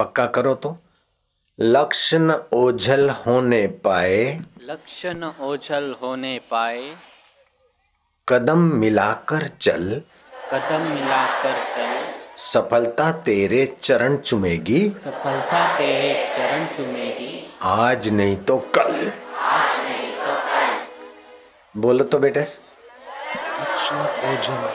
पक्का करो तो। लक्षण ओझल होने पाए। लक्ष्य न ओझल होने पाए। कदम मिलाकर चल। कदम मिलाकर चल। सफलता तेरे चरण चुमेगी। सफलता तेरे चरण चुमेगी। आज नहीं तो कल। आज नहीं तो कल। बोलो तो बेटे। लक्ष्य ओझल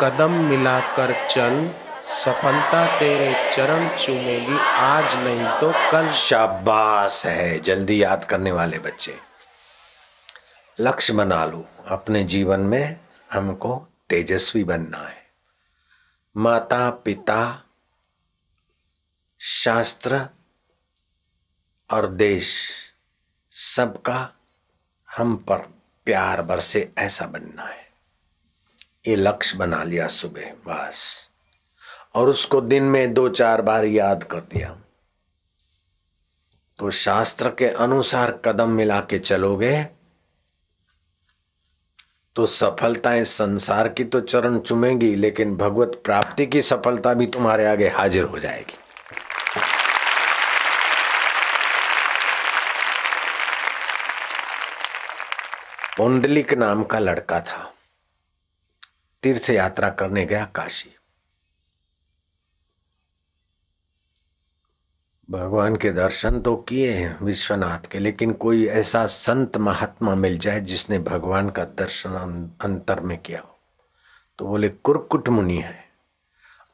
कदम मिलाकर चल। सफलता तेरे चरण चूमेगी। आज नहीं तो कल। शाबाश है, जल्दी याद करने वाले बच्चे। लक्ष्य बना लो अपने जीवन में हमको तेजस्वी बनना है। माता, पिता, शास्त्र और देश, सबका हम पर प्यार बरसे ऐसा बनना है। ये लक्ष्य बना लिया सुबह, बस। और उसको दिन में दो चार बार याद कर दिया। तो शास्त्र के अनुसार कदम मिला के चलोगे तो सफलताएँ संसार की तो चरण चुमेंगी, लेकिन भगवत प्राप्ति की सफलता भी तुम्हारे आगे हाजिर हो जाएगी। पुंडलिक नाम का लड़का था। तीर्थ यात्रा करने गया काशी। भगवान के दर्शन तो किए हैं विश्वनाथ के, लेकिन कोई ऐसा संत महात्मा मिल जाए जिसने भगवान का दर्शन अंतर में किया हो। तो बोले, कुरकुट मुनि है।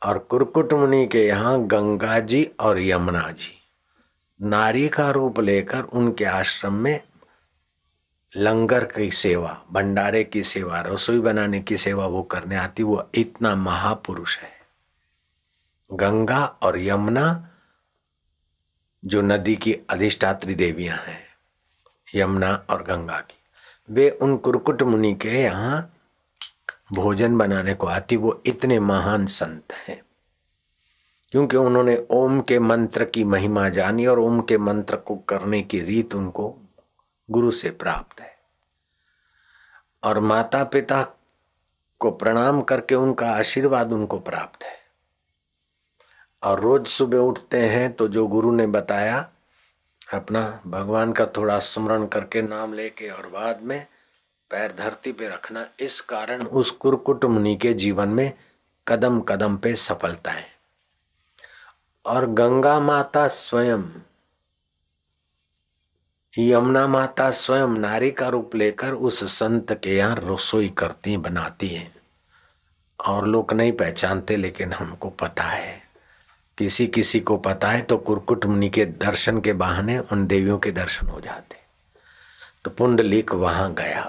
और कुरकुट मुनि के यहाँ गंगा जी और यमुना जी, नारी का रूप लेकर उनके आश्रम में लंगर की सेवा, भंडारे की सेवा, रसोई बनाने की सेवा वो करने आती। वो इतना महापुरुष है। गंगा और यमुना जो नदी की अधिष्ठात्री देवियाँ हैं, यमुना और गंगा की। वे उन कुरकुट मुनि के यहाँ भोजन बनाने को आती, वो इतने महान संत हैं। क्योंकि उन्होंने ओम के मंत्र की महिमा जानी और ओम के मंत्र को करने की रीत उनको गुरु से प्राप्त है। और माता पिता को प्रणाम करके उनका आशीर्वाद उनको प्राप्त है। और रोज सुबह उठते हैं तो जो गुरु ने बताया, अपना भगवान का थोड़ा स्मरण करके नाम लेके और बाद में पैर धरती पे रखना, इस कारण उस कुरकुट मुनि के जीवन में कदम कदम पे सफलता है। और गंगा माता स्वयं, यमुना माता स्वयं नारी का रूप लेकर उस संत के यहाँ रसोई करती, बनाती है। और लोग नहीं पहचानते, लेकिन हमको पता है। किसी किसी को पता है तो कुरकुट मुनि के दर्शन के बहाने उन देवियों के दर्शन हो जाते तो पुंडलिक वहाँ गया।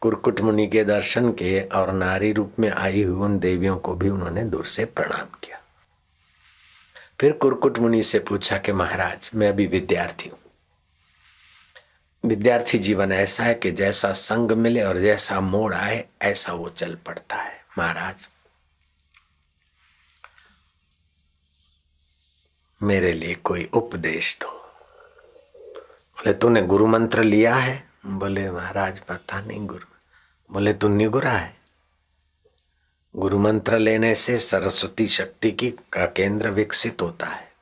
कुरकुट मुनि के दर्शन के और नारी रूप में आई हुई उन देवियों को भी उन्होंने दूर से प्रणाम किया। फिर कुरकुट मुनि से पूछा कि महाराज, मैं अभी विद्यार्थी हूँ। विद्यार्थी जीवन ऐसा है कि जैसा संग मिले और जैसा मोड़ आए, ऐसा वो चल पड़ता है। महाराज मेरे लिए कोई उपदेश दो। बोले, तूने गुरु मंत्र लिया है? बोले, महाराज, पता नहीं गुरु बोले तू निगुरा है? गुरु मंत्र लेने से सरस्वती शक्ति की का केंद्र विकसित होता है।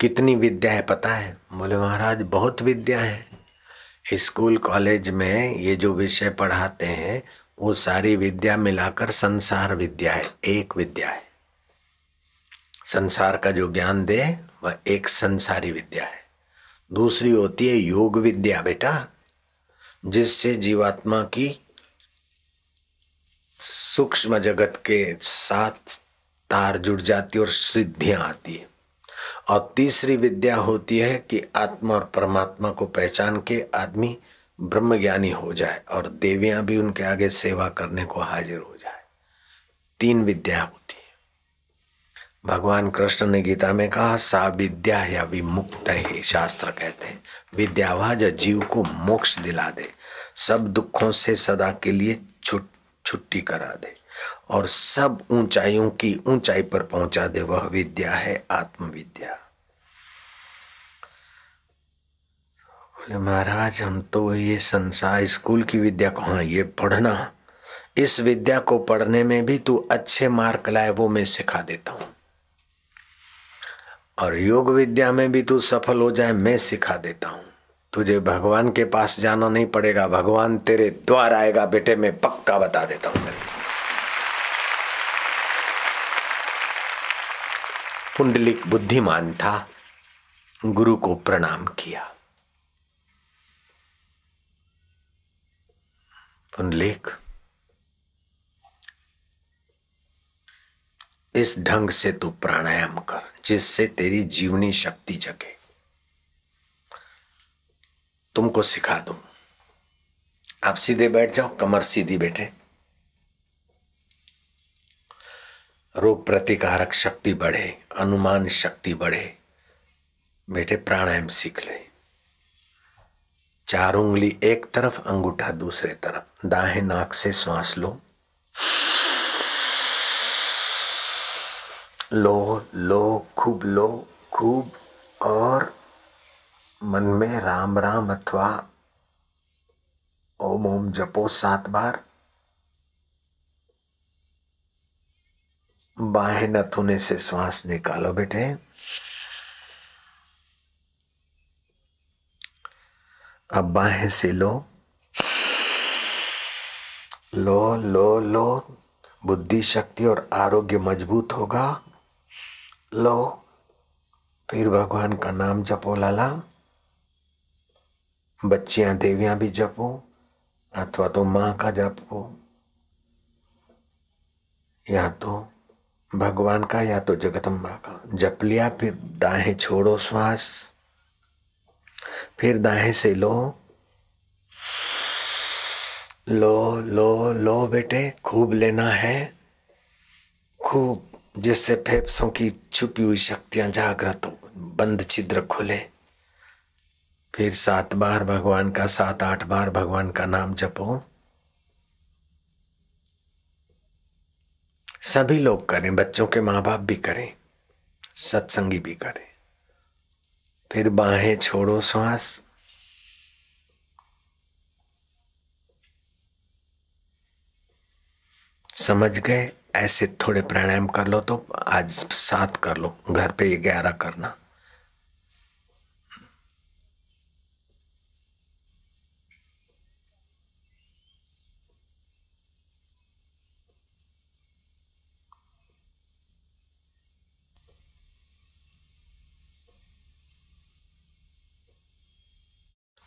कितनी विद्या है पता है? बोले, महाराज, बहुत विद्या है। स्कूल, कॉलेज में ये जो विषय पढ़ाते हैं, वो सारी विद्या मिलाकर संसार विद्या है, एक विद्या है। संसार का जो ज्ञान दे, वह एक संसारी विद्या है। दूसरी होती है योग विद्या, बेटा, जिससे जीवात्मा की सूक्ष्म जगत के साथ तार जुड़ जाती और सिद्धियाँ आती है। और तीसरी विद्या होती है कि आत्मा और परमात्मा को पहचान के आदमी ब्रह्म ज्ञानी हो जाए और देवियाँ भी उनके आगे सेवा करने को हाजिर हो जाए। तीन विद्या होती है। भगवान कृष्ण ने गीता में कहा सा विद्या या विमुक्त है शास्त्र कहते हैं। विद्या वह जो जीव को मोक्ष दिला दे। सब दुखों से सदा के लिए छुट, छुट्टी करा दे। और सब ऊंचाइयों की ऊंचाई पर पहुँचा दे, वह विद्या है, आत्मविद्या। बोले, महाराज, हम तो ये संसार, स्कूल की विद्या को हाँ ये पढ़ना। इस विद्या को पढ़ने में भी तू अच्छे मार्क लाए, वो मैं सिखा देता हूँ। और योग विद्या में भी तू सफल हो जाए, मैं सिखा देता हूँ। तुझे भगवान के पास जाना नहीं पड़ेगा। भगवान तेरे द्वार आएगा, बेटे, मैं पक्का बता देता हूँ पुंडलिक बुद्धिमान था, गुरु को प्रणाम किया। पुंडलिक इस ढंग से तू प्राणायाम कर, जिससे तेरी जीवनी शक्ति जगे। तुमको सिखा दूँ। आप सीधे बैठ जाओ, कमर सीधी बैठे। रोग प्रतिकारक शक्ति बढ़े, अनुमान शक्ति बढ़े। बेटे, प्राणायाम सीख ले। चार उंगली एक तरफ़, अंगूठा दूसरे तरफ़। दाहे नाक से श्वास लो। लो लो, खूब लो, खूब, और मन में राम राम अथवा ओम ओम जपो सात बार। बाहें नथुने से श्वास निकालो बेटे। अब बाहें से लो। लो लो लो। बुद्धि, शक्ति और आरोग्य मज़बूत होगा। लो फिर भगवान का नाम जपो, लाला। बच्चियाँ, देवियाँ भी जपो, अथवा तो माँ का जपो। या तो भगवान का, या तो जगदम्बा का। जप लिया, फिर दाएँ छोड़ो श्वास। फिर दाएँ से लो। लो लो लो बेटे, खूब लेना है। खूब। जिससे फेफसों की छुपी हुई शक्तियाँ जागृत हो। बंद छिद्र खुले। फिर सात बार भगवान का, सात आठ बार भगवान का नाम जपो। सभी लोग करें, बच्चों के माँ बाप भी करें, सत्संगी भी करें। फिर बाहें छोड़ो श्वास। समझ गए? ऐसे थोड़े प्राणायाम कर लो तो आज सात कर लो, घर पे ये ग्यारह करना।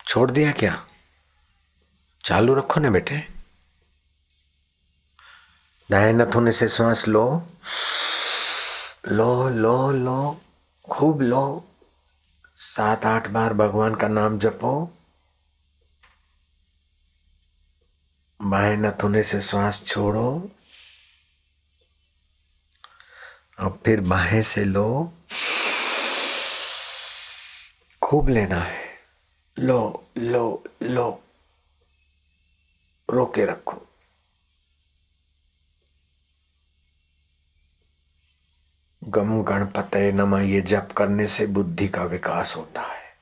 छोड़ दिया क्या? चालू रखो ना बेटे। दाएँ नथुने से श्वास लो। लो लो लो, खूब लो। सात, आठ बार भगवान का नाम जपो। बाएँ नथुने से श्वास छोड़ो। और फिर बाहें से लो। खूब लेना है। लो लो लो। रोके रखो। गम गणपत नमा, ये जप करने से बुद्धि का विकास होता है।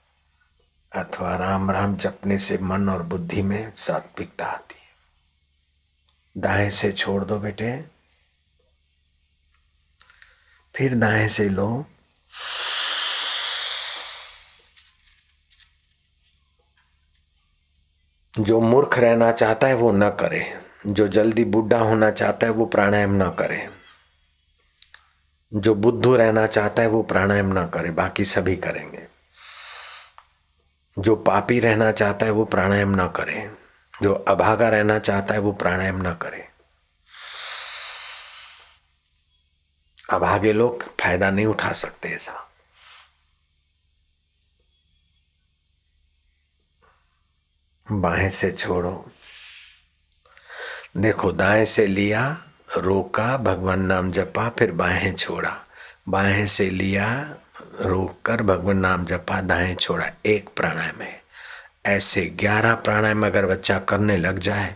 अथवा राम राम जपने से मन और बुद्धि में सात्विकता आती है। दाएँ से छोड़ दो बेटे। फिर दाएँ से लो। जो मूर्ख रहना चाहता है वो न करे। जो जल्दी बुढ़ा होना चाहता है वो प्राणायाम न करे। जो बुद्धू रहना चाहता है वो प्राणायाम ना करे, बाकी सभी करेंगे। जो पापी रहना चाहता है वो प्राणायाम ना करे। जो अभागा रहना चाहता है वो प्राणायाम ना करे। अभागे लोग फ़ायदा नहीं उठा सकते ऐसा। बाएँ से छोड़ो। देखो, दाएँ से लिया रोका, भगवान नाम जपा, फिर बाहें छोड़ा। बाहें से लिया रोक कर भगवान नाम जपा दाएँ छोड़ा, एक प्राणायाम है। ऐसे ग्यारह प्राणायाम अगर बच्चा करने लग जाए,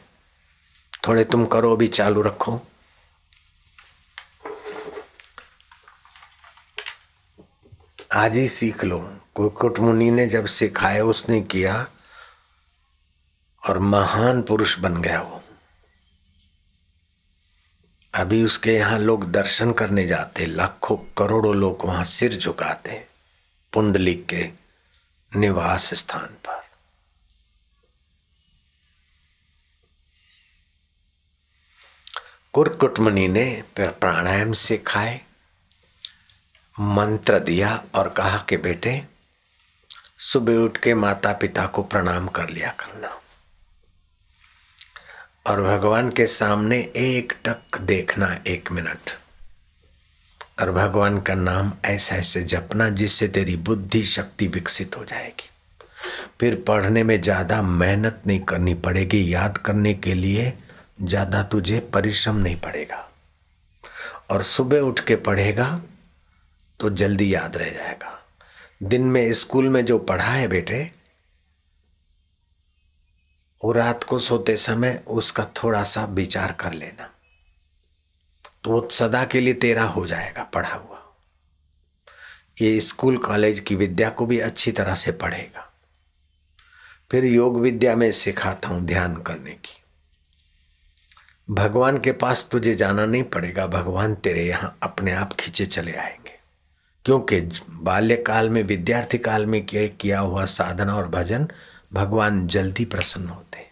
थोड़े तुम करो भी चालू रखो। आज ही सीख लो। कुकुट मुनि ने जब सिखाया, उसने किया और महान पुरुष बन गया वो। अभी उसके यहाँ लोग दर्शन करने जाते, लाखों करोड़ों लोग वहाँ सिर झुकाते पुंडलिक के निवास स्थान पर। कुरकुटमणि ने प्राणायाम सिखाए, मंत्र दिया और कहा कि बेटे, सुबह उठ के माता पिता को प्रणाम कर लिया करना। और भगवान के सामने एक टक देखना एक मिनट। और भगवान का नाम ऐसे ऐसे जपना जिससे तेरी बुद्धि शक्ति विकसित हो जाएगी। फिर पढ़ने में ज़्यादा मेहनत नहीं करनी पड़ेगी, याद करने के लिए ज़्यादा तुझे परिश्रम नहीं पड़ेगा। और सुबह उठ के पढ़ेगा तो जल्दी याद रह जाएगा। दिन में स्कूल में जो पढ़ा है बेटे वो रात को सोते समय उसका थोड़ा सा विचार कर लेना। तो वो सदा के लिए तेरा हो जाएगा, पढ़ा हुआ। ये स्कूल कॉलेज की विद्या को भी अच्छी तरह से पढ़ेगा। फिर योग विद्या में सिखाता हूँ ध्यान करने की। भगवान के पास तुझे जाना नहीं पड़ेगा, भगवान तेरे यहाँ अपने आप खींचे चले आएँगे। क्योंकि बाल्यकाल में, विद्यार्थी काल में किया हुआ साधना और भजन भगवान जल्दी प्रसन्न होते।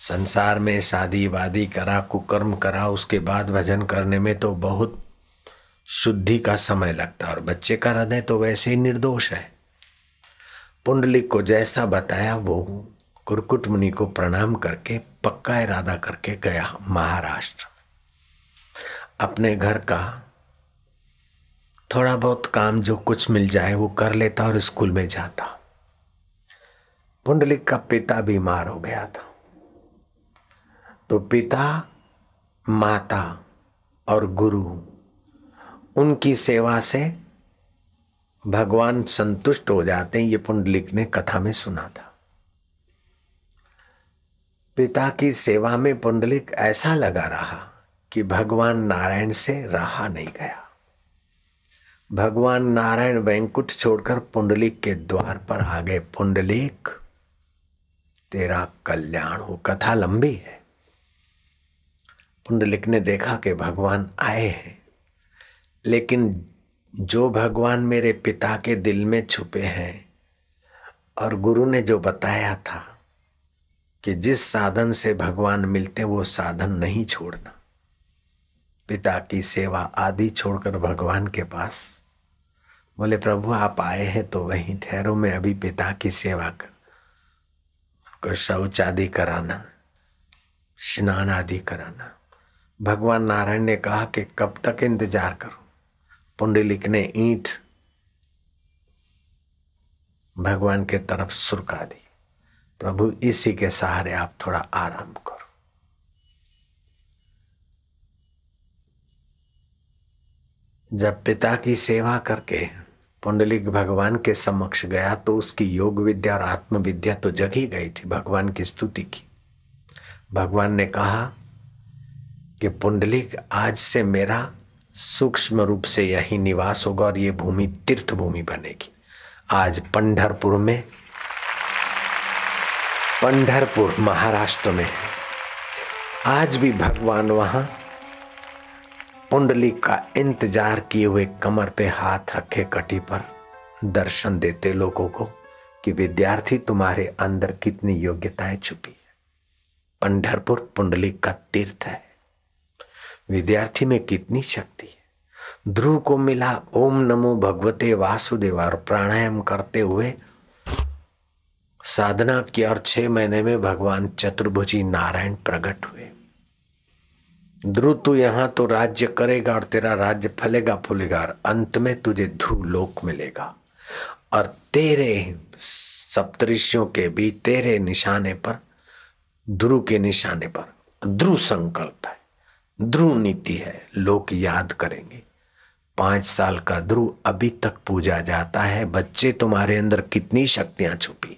संसार में शादी वादी करा कुकर्म करा उसके बाद भजन करने में तो बहुत शुद्धि का समय लगता है, और बच्चे का हृदय तो वैसे ही निर्दोष है। पुंडलिक को जैसा बताया, वो कुरकुट मुनि को प्रणाम करके, पक्का इरादा करके गया महाराष्ट्र। अपने घर का थोड़ा बहुत काम जो कुछ मिल जाए, वो कर लेता और स्कूल में जाता। पुंडलिक का पिता बीमार हो गया था। तो पिता, माता और गुरु, उनकी सेवा से भगवान संतुष्ट हो जाते हैं, ये पुंडलिक ने कथा में सुना था। पिता की सेवा में पुंडलिक ऐसा लगा रहा कि भगवान नारायण से रहा नहीं गया। भगवान नारायण वैंकुट छोड़कर पुंडलिक के द्वार पर आ गए। पुंडलिक तेरा कल्याण हो, कथा लंबी है। पुंडलिक ने देखा कि भगवान आए हैं, लेकिन जो भगवान मेरे पिता के दिल में छुपे हैं, और गुरु ने जो बताया था कि जिस साधन से भगवान मिलते, वो साधन नहीं छोड़ना। पिता की सेवा आदि छोड़कर भगवान के पास बोले, प्रभु, आप आए हैं तो वहीं ठहरो, में अभी पिता की सेवा कर उनको शौच आदि कराना स्नान आदि कराना। भगवान नारायण ने कहा कि कब तक इंतज़ार करो। पुंडलिक ने ईंट भगवान के तरफ़ सुरका दी। प्रभु, इसी के सहारे आप थोड़ा आराम करो। जब पिता की सेवा करके पुंडलिक भगवान के समक्ष गया तो उसकी योग विद्या और आत्म विद्या तो जग ही गई थी, भगवान की स्तुति की। भगवान ने कहा कि पुंडलिक, आज से मेरा सूक्ष्म रूप से यही निवास होगा और ये भूमि तीर्थ भूमि बनेगी। आज पंढरपुर में, पंढरपुर महाराष्ट्र में आज भी भगवान वहाँ पुंडली का इंतज़ार किए हुए कमर पे हाथ रखे कटी पर दर्शन देते लोगों को कि विद्यार्थी तुम्हारे अंदर कितनी योग्यताएँ छुपी है। पंढरपुर पुंडलिक का तीर्थ है। विद्यार्थी में कितनी शक्ति है। ध्रुव को मिला ओम नमो भगवते वासुदेव और प्राणायाम करते हुए साधना की और छह महीने में भगवान चतुर्भुजी नारायण प्रकट हुए। ध्रुव तू यहाँ तो राज्य करेगा और तेरा राज्य फलेगा फूलेगा, और अंत में तुझे ध्रुव लोक मिलेगा। और तेरे सप्तऋषियों के भी तेरे निशाने पर ध्रुव के निशाने पर ध्रुव संकल्प है ध्रुव नीति है लोग याद करेंगे। पाँच साल का ध्रुव अभी तक पूजा जाता है, बच्चे तुम्हारे अंदर कितनी शक्तियाँ छुपी।